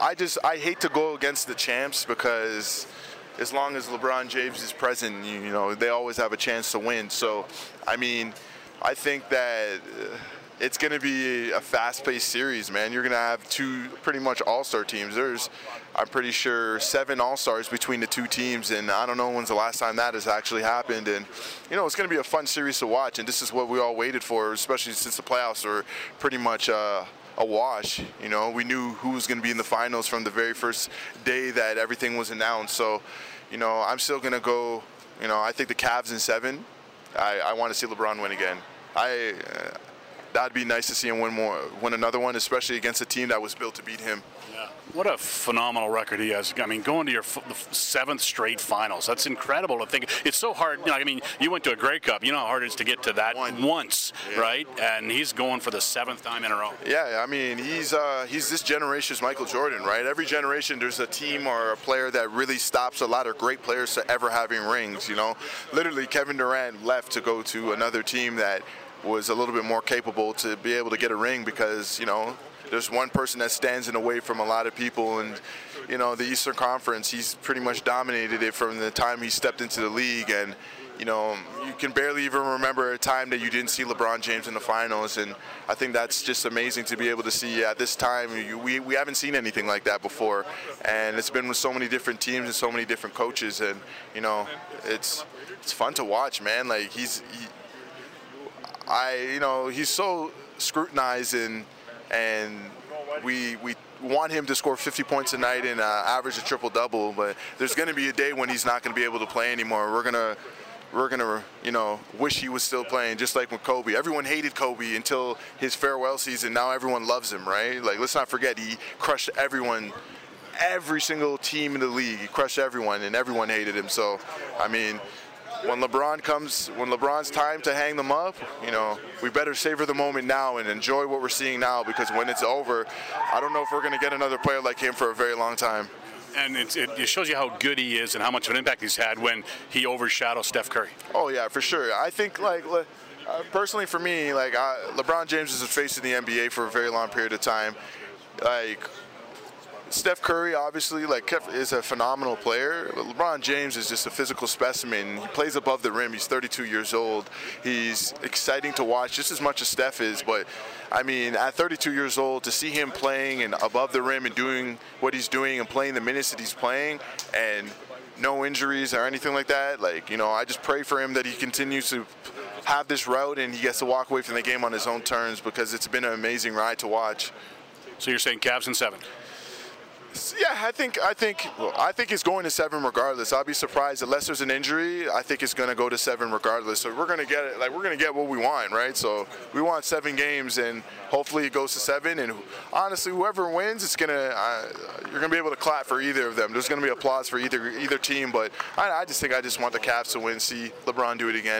I just I hate to go against the champs because as long as LeBron James is present, you, you know they always have a chance to win. So, I mean, I think that. Uh, it's going to be a fast-paced series, man. You're going to have two pretty much all-star teams. There's, I'm pretty sure, seven all-stars between the two teams, and I don't know when's the last time that has actually happened. And you know, it's going to be a fun series to watch, and this is what we all waited for, especially since the playoffs are pretty much. Uh, a wash. You know, we knew who was going to be in the finals from the very first day that everything was announced. So, you know, I'm still going to go. You know, I think the Cavs in seven. I, I want to see LeBron win again. I. Uh, that'd be nice to see him win more, win another one, especially against a team that was built to beat him. Yeah. What a phenomenal record he has. I mean, going to your f- seventh straight finals, that's incredible to think. It's so hard. You know, I mean, you went to a Grey Cup. You know how hard it is to get to that One. once, yeah. right? And he's going for the seventh time in a row. Yeah, I mean, he's uh, he's this generation's Michael Jordan, right? Every generation, there's a team or a player that really stops a lot of great players to ever having rings. You know, literally, Kevin Durant left to go to another team that was a little bit more capable to be able to get a ring because you know there's one person that stands in the way from a lot of people and you know the Eastern Conference he's pretty much dominated it from the time he stepped into the league. And you know you can barely even remember a time that you didn't see LeBron James in the finals. And I think that's just amazing to be able to see at this time. We, we haven't seen anything like that before. And it's been with so many different teams and so many different coaches. And you know it's it's fun to watch man. Like he's he, I, you know, he's so scrutinized and and we we want him to score 50 points a night and uh, average a triple double, but there's going to be a day when he's not going to be able to play anymore. We're gonna we're gonna you know wish he was still playing, just like with Kobe. Everyone hated Kobe until his farewell season. Now everyone loves him, right? Like let's not forget he crushed everyone. Every single team in the league, he crushed everyone, and everyone hated him. So, I mean, when LeBron comes, when LeBron's time to hang them up, you know, we better savor the moment now and enjoy what we're seeing now because when it's over, I don't know if we're going to get another player like him for a very long time. And it, it, shows you how good he is and how much of an impact he's had when he overshadows Steph Curry. Oh yeah, for sure. I think like. Uh, personally, for me, like LeBron James is the face of the NBA for a very long period of time. Like Steph Curry, obviously, like is a phenomenal player. LeBron James is just a physical specimen. He plays above the rim. He's 32 years old. He's exciting to watch just as much as Steph is. But I mean, at 32 years old, to see him playing and above the rim and doing what he's doing and playing the minutes that he's playing, and no injuries or anything like that. Like you know, I just pray for him that he continues to have this route and he gets to walk away from the game on his own terms because it's been an amazing ride to watch. So you're saying Cavs in seven? Yeah, I think I think I think it's going to seven regardless. I'll be surprised unless there's an injury. I think it's going to go to seven regardless. So we're going to get it. Like we're going to get what we want, right? So we want seven games, and hopefully it goes to seven. And honestly, whoever wins, it's gonna uh, you're going to be able to clap for either of them. There's going to be applause for either either team. But I, I just think I just want the Cavs to win. See LeBron do it again.